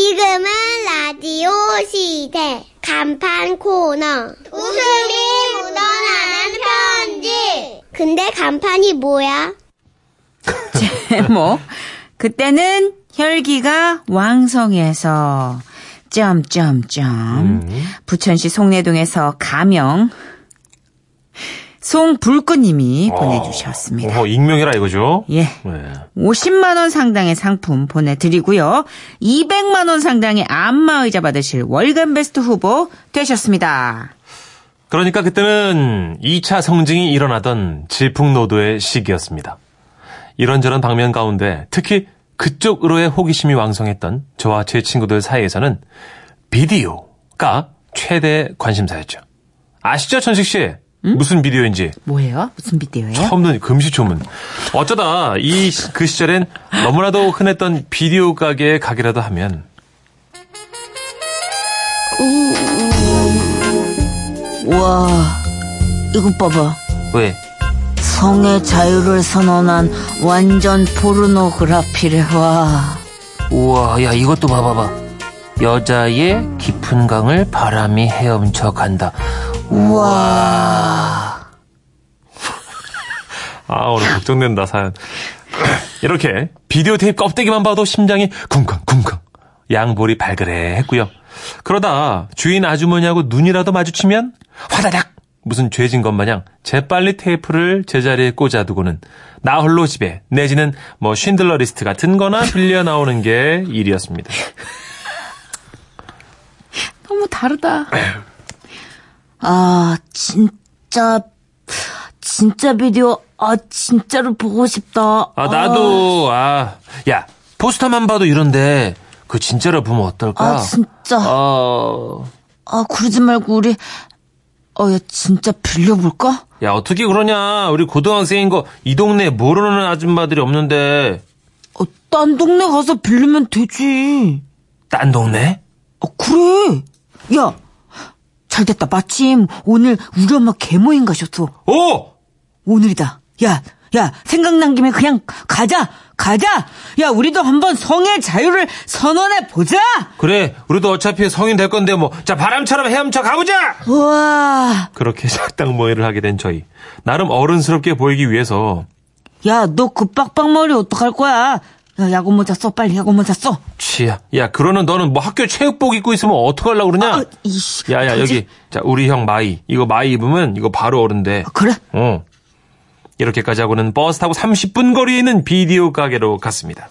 지금은 라디오 시대. 간판 코너. 웃음이 묻어나는 편지. 근데 간판이 뭐야? 제목. 그때는 혈기가 왕성해서. 점점점 부천시 송내동에서 가명 송불꽃님이 보내주셨습니다. 어, 익명이라 이거죠? 예. 네. 50만 원 상당의 상품 보내드리고요. 200만 원 상당의 안마의자 받으실 월간 베스트 후보 되셨습니다. 그러니까 그때는 2차 성징이 일어나던 질풍노도의 시기였습니다. 이런저런 방면 가운데 특히 그쪽으로의 호기심이 왕성했던 저와 제 친구들 사이에서는 비디오가 최대 관심사였죠. 아시죠, 천식 씨? 무슨 비디오인지 뭐예요? 무슨 비디오예요? 처음 듣는 금시초문. 어쩌다 이 그 시절엔 너무나도 흔했던 비디오 가게에 가기라도 하면 와, 이것 봐봐. 왜? 성의 자유를 선언한 완전 포르노그라피래, 와. 우와, 야, 이것도 봐봐봐. 여자의 깊은 강을 바람이 헤엄쳐 간다. 우와. 아, 오늘 걱정된다, 사연. 이렇게 비디오 테이프 껍데기만 봐도 심장이 쿵쾅쿵쾅 양볼이 발그레 했고요. 그러다 주인 아주머니하고 눈이라도 마주치면 화다닥 무슨 죄진 것 마냥 재빨리 테이프를 제자리에 꽂아두고는 나 홀로 집에 내지는 뭐 쉰들러 리스트 같은 거나 빌려 나오는 게 일이었습니다. 너무 다르다. 아, 진짜, 진짜 비디오, 아, 진짜로 보고 싶다. 아, 나도, 아, 야, 포스터만 봐도 이런데, 그 진짜로 보면 어떨까? 아, 진짜. 어, 아, 그러지 말고, 우리, 어, 야, 진짜 빌려볼까? 야, 어떻게 그러냐. 우리 고등학생인 거, 이 동네에 모르는 아줌마들이 없는데, 어, 딴 동네 가서 빌리면 되지. 딴 동네? 어, 그래. 야, 잘 됐다. 마침 오늘 우리 엄마 계모임 가셨어. 오! 오늘이다. 야, 야, 생각난 김에 그냥 가자! 가자! 야, 우리도 한번 성의 자유를 선언해 보자! 그래, 우리도 어차피 성인 될 건데, 뭐, 자, 바람처럼 헤엄쳐 가보자! 우와. 그렇게 작당 모의를 하게 된 저희. 나름 어른스럽게 보이기 위해서, 야, 너 그 빡빡머리 어떡할 거야? 야, 야구 모자 써, 빨리 야구 모자 써. 치야. 야, 그러는 너는 뭐 학교 체육복 입고 있으면 어떡하려고 그러냐? 아, 이씨. 야, 야, 뭐지? 여기. 자, 우리 형 마이. 이거 마이 입으면 이거 바로 어른데. 아, 그래? 어. 이렇게까지 하고는 버스 타고 30분 거리에 있는 비디오 가게로 갔습니다.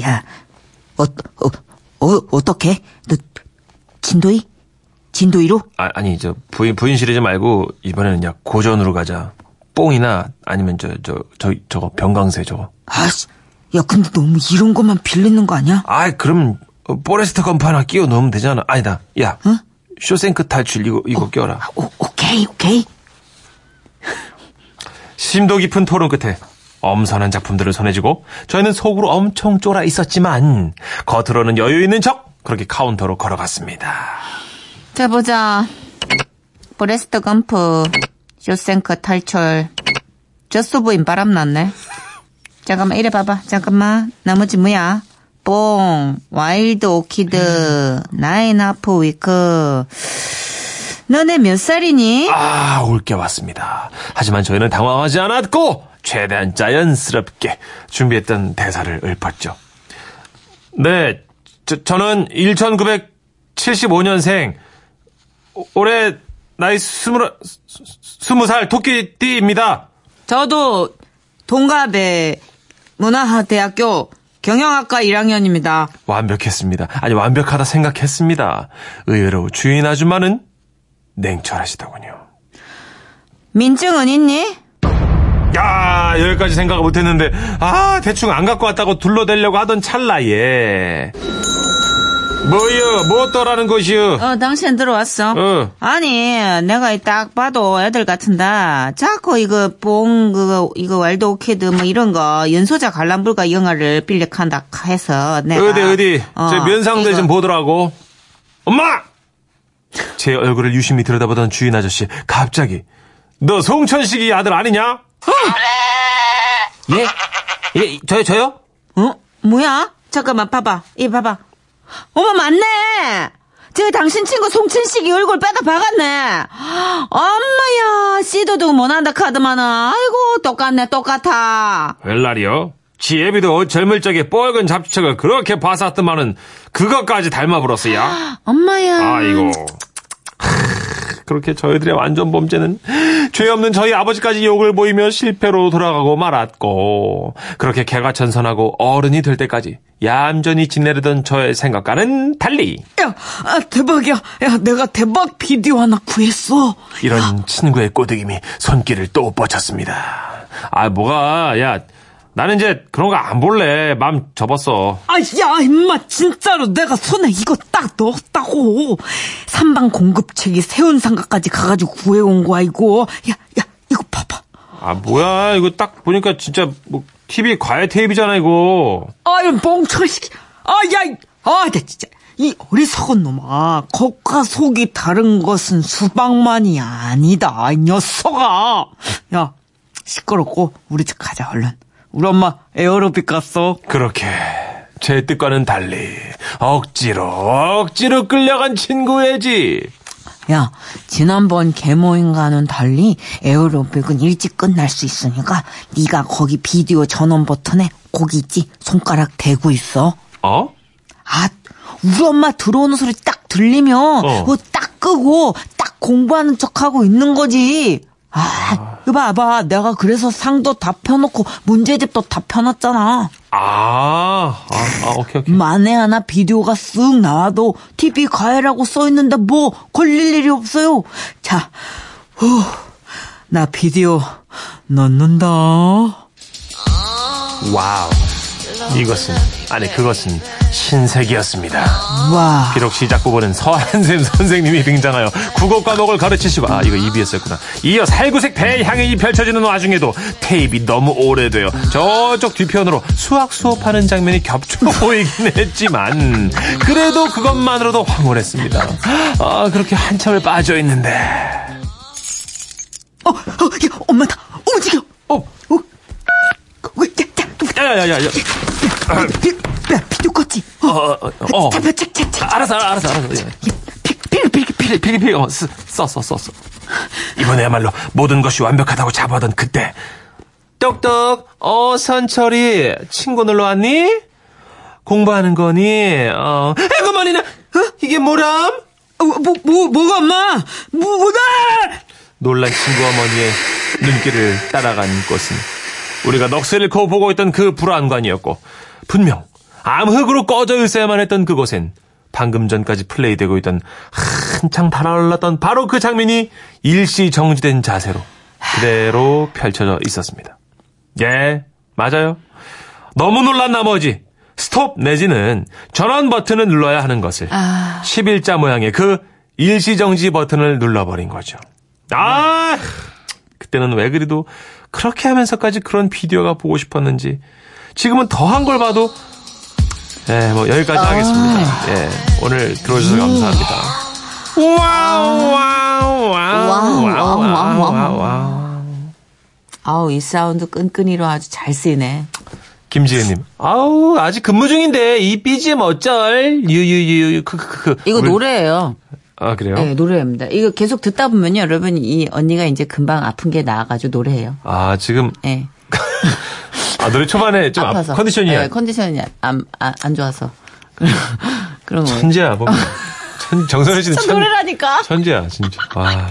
야, 어, 어, 어, 어떡해? 너, 진도희? 진도희로? 아, 아니, 저, 부인, 부인 시리즈 말고, 이번에는 그냥 고전으로 가자. 뽕이나, 아니면 저, 저, 저, 저거, 변강쇠 저거. 아씨, 야, 근데 너무 이런 것만 빌리는 거 아니야? 아, 그럼, 어, 포레스트 검프 하나 끼워 넣으면 되잖아. 아니다. 야, 응? 쇼생크 탈출 이거, 이거 껴라. 오, 오케이, 오케이. 심도 깊은 토론 끝에 엄선한 작품들을 손에 쥐고 저희는 속으로 엄청 쫄아 있었지만 겉으로는 여유 있는 척 그렇게 카운터로 걸어갔습니다. 자, 보자. 포레스트 검프, 쇼생크 탈출. 젖소부인 바람 났네. 잠깐만, 이래 봐봐. 잠깐만. 나머지 뭐야? 뽕, Wild Orchid, Nine Half Week. 너네 몇 살이니? 아, 올 게 왔습니다. 하지만 저희는 당황하지 않았고 최대한 자연스럽게 준비했던 대사를 읊었죠. 네, 저, 저는 1975년생 올해 나이 스물 스무 살 토끼띠입니다. 저도 동갑의 문화대학교 경영학과 1학년입니다. 완벽했습니다. 아니 완벽하다 생각했습니다. 의외로 주인 아줌마는 냉철하시더군요. 민증은 있니? 야 여기까지 생각을 못했는데 아 대충 안 갖고 왔다고 둘러대려고 하던 찰나에 뭐여 뭐더라는 것이여 어, 당신 들어왔어. 어. 아니, 내가 딱 봐도 애들 같은다. 자꾸 이거 뽕, 그거, 이거 오키드 뭐 이런 거, 연소자 관람불가 영화를 빌릭한다 해서 내가. 어디 어디 어, 저 면상들 이거. 좀 보더라고 엄마 제 얼굴을 유심히 들여다보던 주인 아저씨 갑자기 너 송천식이 아들 아니냐 예? 예, 저요, 저요? 어? 뭐야? 잠깐만, 봐봐. 이 봐봐. 어머, 맞네! 제 당신 친구 송춘식이 얼굴 빼다 박았네. 엄마야, 씨도도 못한다 카드만은. 아이고, 똑같네, 똑같아. 웬날이요? 지 애비도 젊을 적에 뻘건 잡지책을 그렇게 봐쌌더만은 그것까지 닮아버렸어요. 엄마야. 아이고. 그렇게 저희들의 완전 범죄는 죄 없는 저희 아버지까지 욕을 보이며 실패로 돌아가고 말았고 그렇게 개가천선하고 어른이 될 때까지 얌전히 지내려던 저의 생각과는 달리 야, 아, 대박이야. 야, 내가 대박 비디오 하나 구했어. 이런 친구의 꼬드김이 손길을 또 뻗쳤습니다. 아 뭐가 야 나는 이제 그런 거 안 볼래 맘 접었어. 아, 야, 임마, 진짜로 내가 손에 이거 딱 넣었다고. 삼방 공급책이 세운 상가까지 가가지고 구해온 거야, 이거. 야, 야, 이거 봐봐. 아 뭐야 이거 딱 보니까 진짜 뭐 TV 과외 테이프잖아 이거. 아유, 멍청이 새끼. 아, 야, 이- 아, 나 진짜. 이 어리석은 놈아. 겉과 속이 다른 것은 수박만이 아니다, 이 녀석아. 야, 시끄럽고, 우리 집 가자, 얼른. 우리 엄마 에어로빅 갔어. 그렇게 제 뜻과는 달리 억지로 억지로 끌려간 친구의 집. 야, 지난번 개모임과는 달리 에어로빅은 일찍 끝날 수 있으니까 네가 거기 비디오 전원 버튼에 거기 있지? 손가락 대고 있어. 어? 아, 우리 엄마 들어오는 소리 딱 들리면 어. 그거 딱 끄고 딱 공부하는 척하고 있는 거지. 아, 이거 봐봐. 내가 그래서 상도 다 펴놓고 문제집도 다 펴놨잖아. 아, 아, 아 오케이 오케이. 만에 하나 비디오가 쓱 나와도 TV 과외라고 써있는데 뭐 걸릴 일이 없어요. 자, 후, 나 비디오 넣는다. 와우. 이것은 아니 그것은 신세계였습니다. 와. 비록 시작 부분은 서한샘 선생님이 등장하여 국어 과목을 가르치시고 아 이거 EBS였구나. 이어 살구색 배향이 펼쳐지는 와중에도 테이프 너무 오래되어 저쪽 뒤편으로 수학 수업하는 장면이 겹쳐 보이긴 했지만 그래도 그것만으로도 황홀했습니다. 아 그렇게 한참을 빠져 있는데 어, 어, 야, 엄마 다 움직여. 어 어, 왜, 야, 야, 야야 껐지? 어, 어. 잡아, 착, 착, 착. 알았어 알았어 알았어. 필, 필, 필, 필. 필, 어, 쓰, 썼어, 썼어. 이번에야말로 모든 것이 완벽하다고 자부하던 그때. 똑똑, 어, 선철이, 친구 놀러 왔니? 공부하는 거니? 어, 에그머니나, 어? 이게 뭐람? 어, 뭐, 뭐, 뭐가 엄마? 뭐, 뭐다? 놀란 친구 어머니의 눈길을 따라간 곳은 우리가 넋을 잃고 보고 있던 그 불안관이었고, 분명 암흑으로 꺼져 있어야만 했던 그곳엔 방금 전까지 플레이되고 있던 한창 달아올랐던 바로 그 장면이 일시 정지된 자세로 그대로 펼쳐져 있었습니다. 예, 맞아요. 너무 놀란 나머지 스톱 내지는 전원 버튼을 눌러야 하는 것을 11자 모양의 그 일시정지 버튼을 눌러버린 거죠. 아, 그때는 왜 그리도 그렇게 하면서까지 그런 비디오가 보고 싶었는지 지금은 더한 걸 봐도 예, 뭐 여기까지 하겠습니다. 예, 오늘 들어주셔서 감사합니다. 와우 와우 와우 와우 와우 와우 와우 아우, 이 사운드 끈끈이로 아주 잘 쓰이네. 김지혜님, 아우 아직 근무 중인데 이 BGM 어쩔 유유유 크크크 이거 노래예요. 아 그래요? 네, 노래입니다. 이거 계속 듣다 보면요, 여러분, 이 언니가 이제 금방 아픈 게 나아가지고 노래해요. 아 지금 예. 아 노래 초반에 좀 아파서. 아, 컨디션이 네, 컨디션이 안, 안, 안 좋아서. 그런 거. 천재야 보면 천, 정선혜 씨는 저 천, 노래라니까. 천재야 진짜. 와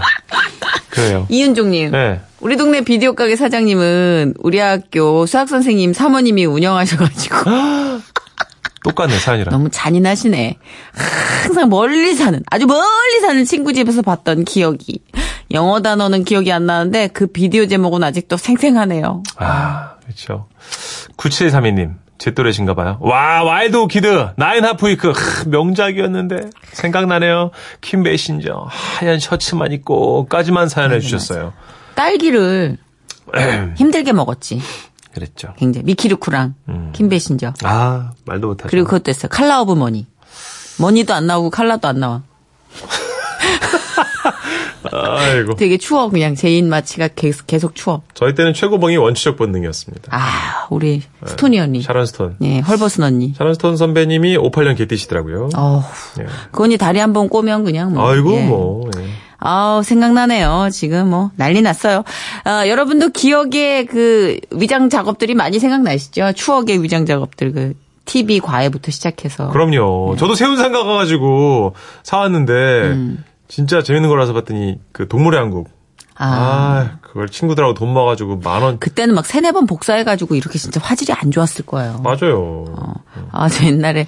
그래요. 이윤종님. 네. 우리 동네 비디오 가게 사장님은 우리 학교 수학 선생님 사모님이 운영하셔가지고 똑같네 사연이랑. 너무 잔인하시네. 항상 멀리 사는 아주 멀리 사는 친구 집에서 봤던 기억이 영어 단어는 기억이 안 나는데 그 비디오 제목은 아직도 생생하네요. 아, 그렇죠. 9732님, 제 또래신가 봐요. 와, Wild Orchid, Nine Half Week, 크, 명작이었는데. 생각나네요. 킴 베이싱어, 하얀 셔츠만 입고, 까지만 사연해 주셨어요. 딸기를 힘들게 먹었지. 그랬죠. 굉장히 미키 루크랑 킴 베이싱어 아, 말도 못하죠. 그리고 그것도 했어요. Color of Money. 머니도 안 나오고 칼라도 안 나와. 아이고. 되게 추워 그냥 제 입맛이가 계속, 계속 추워. 저희 때는 최고봉이 원초적 본능이었습니다. 아 우리 스톤이 언니. 샤론 스톤. 예, 헐버슨 언니. 샤론 스톤 선배님이 58년 개띠시더라고요. 어, 예. 그 언니 다리 한 번 꼬면 그냥 뭐. 아이고 예. 뭐. 예. 아우, 생각나네요. 지금 뭐, 난리 났어요. 아, 여러분도 기억의 그 위장 작업들이 많이 생각나시죠? 추억의 위장 작업들, 그, TV 과외부터 시작해서. 그럼요. 저도 세운상 가가지고 사왔는데 음. 진짜 재밌는 거라서 봤더니 그 동물의 한국. 아. 아, 그걸 친구들하고 돈 모아가지고 만 원. 그때는 막 세네 번 복사해가지고 이렇게 진짜 화질이 안 좋았을 거예요. 맞아요. 아, 저 옛날에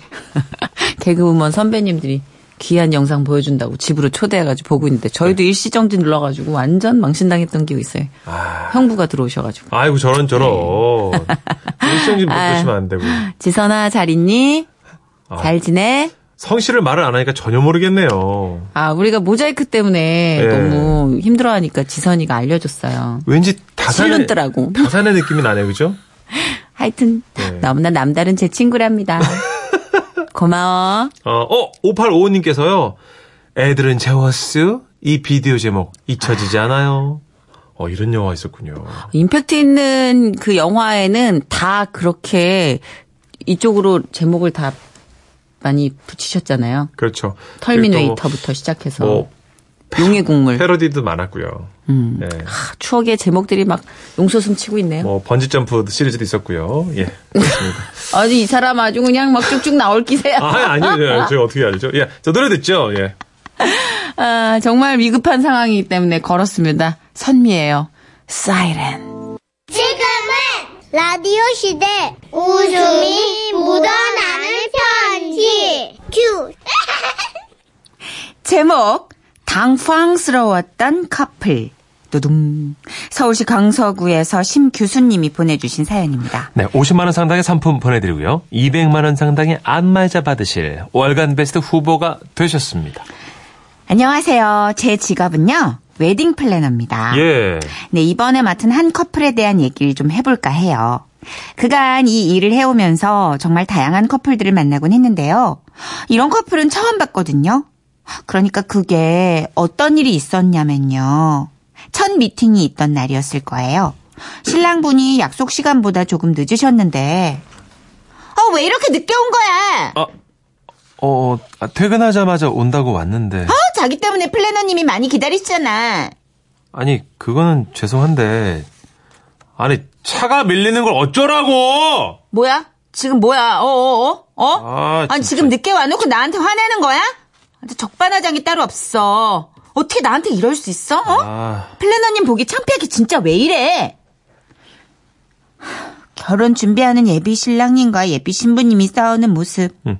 개그우먼 선배님들이 귀한 영상 보여준다고 집으로 초대해가지고 보고 있는데 저희도 일시정지 눌러가지고 완전 망신당했던 기억이 있어요. 아, 형부가 들어오셔가지고. 아이고 저런 저런. 일정지 못 아. 보시면 안 되고. 지선아, 잘 있니? 아. 잘 지내? 성씨를 말을 안 하니까 전혀 모르겠네요. 아, 우리가 모자이크 때문에 예. 너무 힘들어하니까 지선이가 알려줬어요. 왠지 다산의. 다산의 느낌이 나네요, 그죠? 하여튼 네. 너무나 남다른 제 친구랍니다. 고마워. 어, 어 5855님께서요. 애들은 재웠스? 이 비디오 제목 잊혀지지 않아요. 어, 이런 영화 있었군요. 임팩트 있는 그 영화에는 다 그렇게 이쪽으로 제목을 다 많이 붙이셨잖아요. 그렇죠. 털미네이터부터 시작해서 뭐 용의 국물. 패러디도 많았고요. 음. 네. 아, 추억의 제목들이 막 용솟음 치고 있네요. 뭐 번지 점프 시리즈도 있었고요. 예. 그렇습니다. 아니 이 사람 아주 그냥 막 쭉쭉 나올 기세야. 아, 아니요. 제가 어떻게 알죠? 예. 저 노래 듣죠? 예. 아, 정말 위급한 상황이기 때문에 걸었습니다. 선미예요. 사이렌. 지금은 라디오 시대 웃음이 묻어나는 편지 큐 제목 당황스러웠던 커플 두둥 서울시 강서구에서 심규수님이 보내주신 사연입니다. 네, 50만 원 상당의 상품 보내드리고요. 200만 원 상당의 안마의자 받으실 월간 베스트 후보가 되셨습니다. 안녕하세요. 제 직업은요 웨딩 플래너입니다. 예. 네, 이번에 맡은 한 커플에 대한 얘기를 좀 해볼까 해요. 그간 이 일을 해오면서 정말 다양한 커플들을 만나곤 했는데요. 이런 커플은 처음 봤거든요. 그러니까 그게 어떤 일이 있었냐면요. 첫 미팅이 있던 날이었을 거예요. 신랑분이 약속 시간보다 조금 늦으셨는데, 어, 왜 이렇게 늦게 온 거야? 아, 어, 아, 퇴근하자마자 온다고 왔는데. 어, 자기 때문에 플래너님이 많이 기다리시잖아. 아니, 그거는 죄송한데. 아니, 차가 밀리는 걸 어쩌라고! 뭐야? 지금 뭐야? 어, 어, 어? 어? 아, 아니, 진짜. 지금 늦게 와놓고 나한테 화내는 거야? 완전 적반하장이 따로 없어. 어떻게 나한테 이럴 수 있어? 어? 아, 플래너님 보기 창피하게 진짜 왜 이래? 결혼 준비하는 예비 신랑님과 예비 신부님이 싸우는 모습. 음.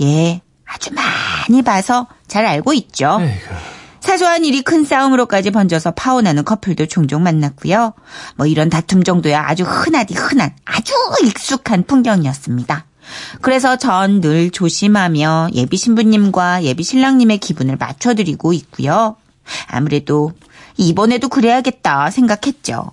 예, 아주 많이 봐서 잘 알고 있죠. 에이구. 사소한 일이 큰 싸움으로까지 번져서 파혼하는 커플도 종종 만났고요. 뭐 이런 다툼 정도야 아주 흔하디 흔한 아주 익숙한 풍경이었습니다. 그래서 전 늘 조심하며 예비 신부님과 예비 신랑님의 기분을 맞춰드리고 있고요. 아무래도 이번에도 그래야겠다 생각했죠.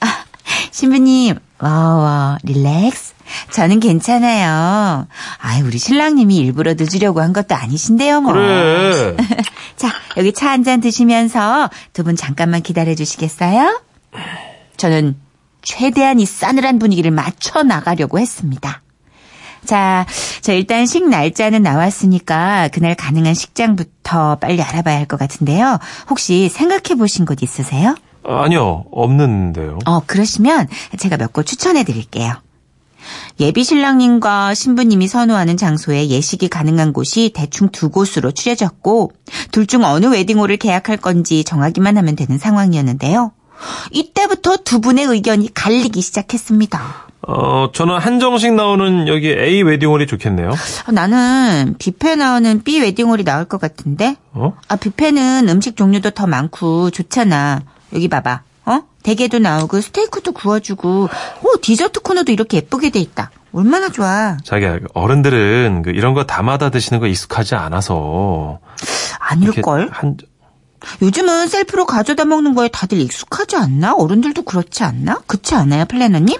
아, 신부님, 와와, 릴렉스. 저는 괜찮아요. 아, 우리 신랑님이 일부러 늦으려고 한 것도 아니신데요, 뭐. 그래. 자, 여기 차 한 잔 드시면서 두 분 잠깐만 기다려 주시겠어요? 저는 최대한 이 싸늘한 분위기를 맞춰 나가려고 했습니다. 자, 저 일단 식 날짜는 나왔으니까 그날 가능한 식장부터 빨리 알아봐야 할 것 같은데요. 혹시 생각해 보신 곳 있으세요? 아니요, 없는데요. 어, 그러시면 제가 몇 곳 추천해 드릴게요. 예비 신랑님과 신부님이 선호하는 장소에 예식이 가능한 곳이 대충 두 곳으로 추려졌고, 둘 중 어느 웨딩홀을 계약할 건지 정하기만 하면 되는 상황이었는데요. 이때부터 두 분의 의견이 갈리기 시작했습니다. 어, 저는 한정식 나오는 여기 A 웨딩홀이 좋겠네요. 어, 나는 뷔페 나오는 B 웨딩홀이 나올 것 같은데? 어? 아, 뷔페는 음식 종류도 더 많고 좋잖아. 여기 봐봐. 어? 대게도 나오고 스테이크도 구워주고, 오, 디저트 코너도 이렇게 예쁘게 돼 있다. 얼마나 좋아. 자기야, 어른들은 그 이런 거 담아다 드시는 거 익숙하지 않아서. 아닐걸? 한, 요즘은 셀프로 가져다 먹는 거에 다들 익숙하지 않나? 어른들도 그렇지 않나? 그렇지 않아요, 플래너님?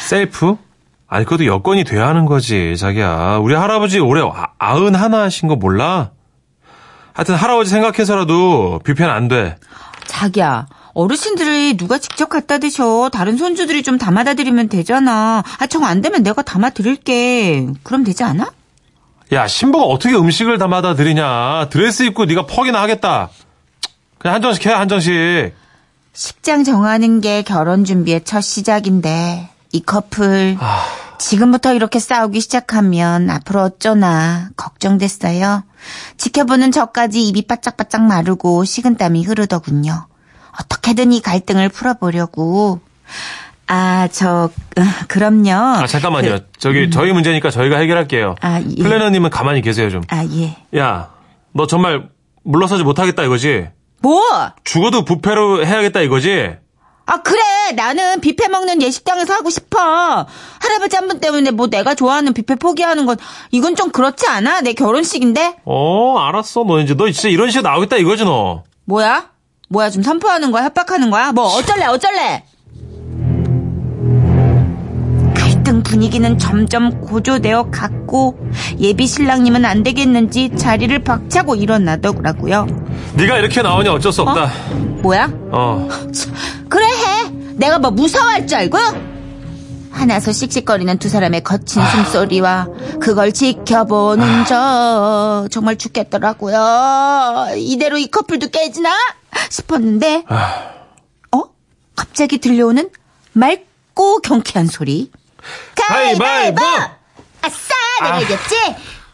셀프? 아니, 그것도 여건이 돼야 하는 거지, 자기야. 우리 할아버지 올해 아- 아흔 하나 하신 거 몰라? 하여튼 할아버지 생각해서라도 뷔페는 안 돼. 자기야, 어르신들이 누가 직접 갖다 드셔. 다른 손주들이 좀 담아다 드리면 되잖아. 아, 정 안 되면 내가 담아 드릴게. 그럼 되지 않아? 야, 신부가 어떻게 음식을 담아다 드리냐. 드레스 입고 네가 퍽이나 하겠다. 그냥 한정씩 해, 한정씩. 식장 정하는 게 결혼 준비의 첫 시작인데 이 커플 아. 지금부터 이렇게 싸우기 시작하면 앞으로 어쩌나 걱정됐어요. 지켜보는 저까지 입이 바짝바짝 마르고 식은땀이 흐르더군요. 어떻게든 이 갈등을 풀어보려고 아, 저 어, 그럼요. 아, 잠깐만요. 저기, 저희 문제니까 저희가 해결할게요. 아, 예. 플래너님은 가만히 계세요, 좀. 아, 예. 야, 너 정말 물러서지 못하겠다 이거지? 뭐? 죽어도 부패로 해야겠다 이거지? 아, 그래. 나는 뷔페 먹는 예식장에서 하고 싶어. 할아버지 한 분 때문에 뭐 내가 좋아하는 뷔페 포기하는 건 이건 좀 그렇지 않아? 내 결혼식인데? 어, 알았어. 너 이제, 너 진짜 이런 식으로 나오겠다 이거지, 너. 뭐야? 뭐야, 좀 선포하는 거야? 협박하는 거야? 뭐 어쩔래? 어쩔래? 갈등 분위기는 점점 고조되어 갔고 예비 신랑님은 안 되겠는지 자리를 박차고 일어나더라고요. 네가 이렇게 나오냐 어쩔 수 없다. 뭐야? 어. 그래 해. 내가 뭐 무서워할 줄 알고? 하나서 씩씩거리는 두 사람의 거친 숨소리와 그걸 지켜보는 저 정말 죽겠더라고요. 이대로 이 커플도 깨지나 싶었는데 어? 갑자기 들려오는 맑고 경쾌한 소리. 가위바위보! 아싸 내가 이겼지?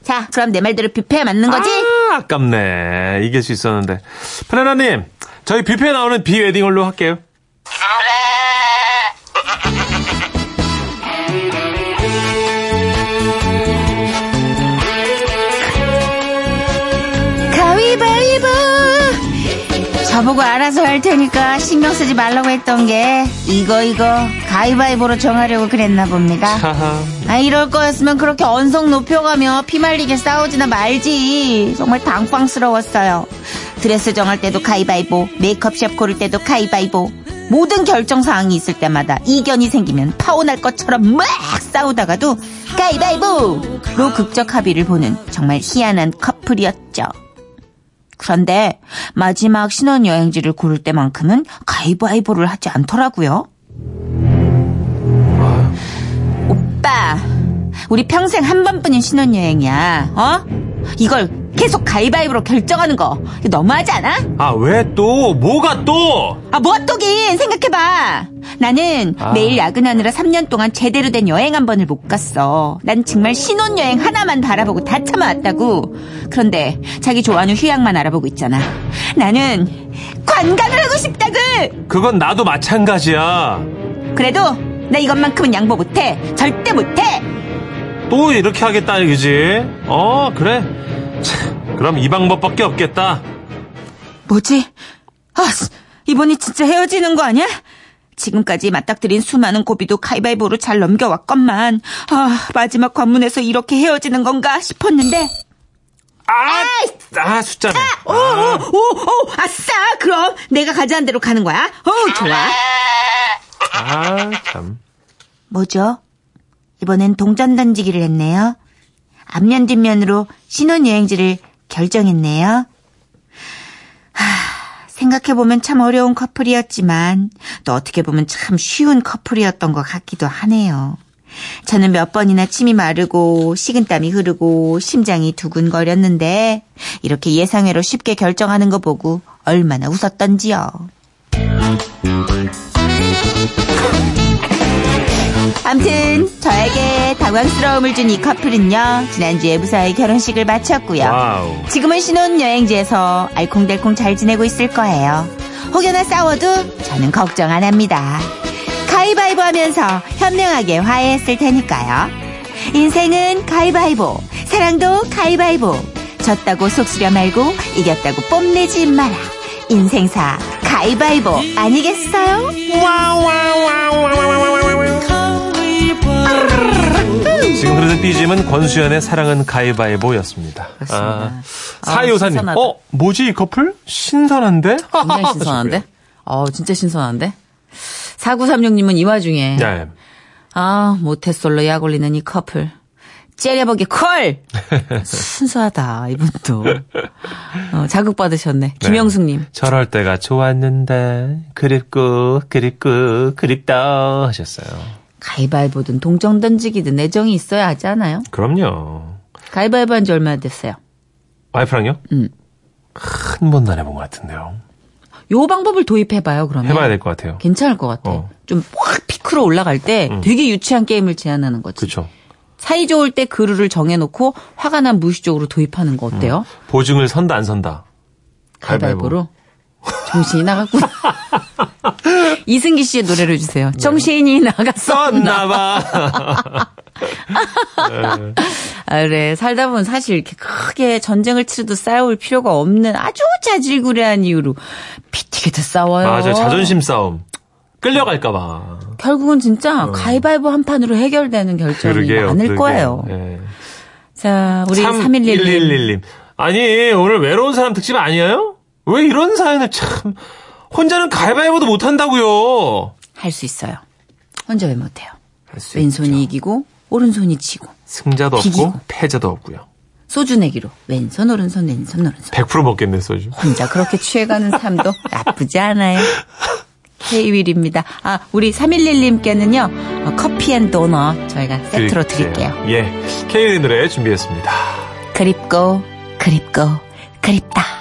자 그럼 내 말대로 뷔페에 맞는 거지? 아, 아깝네. 이길 수 있었는데. 플래너님, 저희 뷔페에 나오는 비웨딩홀로 할게요. 가위 저보고 알아서 할 테니까 신경 쓰지 말라고 했던 게 이거 이거 가위바위보로 정하려고 그랬나 봅니다. 아 이럴 거였으면 그렇게 언성 높여가며 피말리게 싸우지나 말지. 정말 당황스러웠어요. 드레스 정할 때도 가위바위보 메이크업샵 고를 때도 가위바위보. 모든 결정 사항이 있을 때마다 이견이 생기면 파혼할 것처럼 막 싸우다가도 가위바위보로 극적 합의를 보는 정말 희한한 커플이었죠 그런데 마지막 신혼여행지를 고를 때만큼은 가위바위보를 하지 않더라고요. 오빠, 우리 평생 한 번뿐인 신혼여행이야. 어? 이걸 계속 가위바위보로 결정하는 거 너무하지 않아? 아, 왜 또? 뭐가 또? 아, 뭐 또긴 생각해봐. 나는 아. 매일 야근하느라 3년 동안 제대로 된 여행 한 번을 못 갔어. 난 정말 신혼여행 하나만 바라보고 다 참아왔다고. 그런데 자기 좋아하는 휴양만 알아보고 있잖아. 나는 관광을 하고 싶다고! 그건 나도 마찬가지야. 그래도 나 이것만큼은 양보 못해. 절대 못해! 또 이렇게 하겠다 이거지? 어, 그래. 참, 그럼 이 방법밖에 없겠다. 뭐지? 아, 이번이 진짜 헤어지는 거 아니야? 지금까지 맞닥뜨린 수많은 고비도 가위바위보로 잘 넘겨왔건만, 아, 마지막 관문에서 이렇게 헤어지는 건가 싶었는데, 아, 아, 숫자네. 오, 오, 오, 오, 아싸! 그럼 내가 가자한 대로 가는 거야? 어, 좋아. 아, 참. 뭐죠? 이번엔 동전 던지기를 했네요. 앞면 뒷면으로 신혼여행지를 결정했네요. 하, 생각해보면 참 어려운 커플이었지만 또 어떻게 보면 참 쉬운 커플이었던 것 같기도 하네요. 저는 몇 번이나 침이 마르고 식은땀이 흐르고 심장이 두근거렸는데 이렇게 예상외로 쉽게 결정하는 거 보고 얼마나 웃었던지요. 암튼 저에게 당황스러움을 준 이 커플은요 지난주에 무사히 결혼식을 마쳤고요. 와우. 지금은 신혼여행지에서 알콩달콩 잘 지내고 있을 거예요. 혹여나 싸워도 저는 걱정 안 합니다. 가위바위보 하면서 현명하게 화해했을 테니까요. 인생은 가위바위보 사랑도 가위바위보. 졌다고 속쓰려 말고 이겼다고 뽐내지 마라. 인생사 가위바위보 아니겠어요? 지금 흐르는 BGM은 권수연의 사랑은 가위바위보였습니다. 그렇습니다. 아, 사이오사님. 신선하다. 어, 뭐지 이 커플? 신선한데? 굉장히 신선한데? 어, 진짜 신선한데? 4936님은 이 와중에, 네. 아, 모태솔로 약 올리는 이 커플. 째려보기 콜! 순수하다, 이분도. 어, 자극 받으셨네. 김영숙님. 저럴 때가 좋았는데 그립고 그립고 그립다 하셨어요. 가위바위보든 동정 던지기든 애정이 있어야 하지 않아요? 그럼요. 가위바위보 한 지 얼마나 됐어요? 와이프랑요? 음. 한 번도 안 해본 것 같은데요. 요 방법을 도입해봐요, 그러면. 해봐야 될 것 같아요. 괜찮을 것 같아. 어. 좀확 피크로 올라갈 때 되게 유치한 게임을 제안하는 거지. 그렇죠. 사이 좋을 때 그 룰을 정해놓고 화가 난 무의식적으로 도입하는 거 어때요? 보증을 선다 안 선다. 가위바위보로. 정신이 나갔구나. 이승기 씨의 노래를 주세요. 정신이 나갔었나. 썼나봐. 아, 그래. 살다 보면 사실 이렇게 크게 전쟁을 치러도 싸울 필요가 없는 아주 자질구레한 이유로 피튀게도 싸워요. 맞아 자존심 싸움. 끌려갈까봐. 결국은 진짜 가위바위보 한 판으로 해결되는 결정이 어. 그러게요. 많을 그러게요. 거예요. 예. 자, 우리 3111. 3111님. 아니, 오늘 외로운 사람 특집 아니에요? 왜 이런 사연을 참, 혼자는 가위바위보도 못한다고요 할 수 있어요. 혼자 왜 못해요? 할수 왼손이 이기고 오른손이 지고 승자도 비기고. 없고, 패자도 없고요. 소주 내기로 왼손 오른손 왼손 오른손 100% 먹겠네, 소주. 혼자 그렇게 취해가는 삶도 나쁘지 않아요. K-윌입니다. 아, 우리 311님께는요, 커피 and 도넛 저희가 세트로 드릴게요. 예. K의 노래 준비했습니다. 그립고, 그립고, 그립다.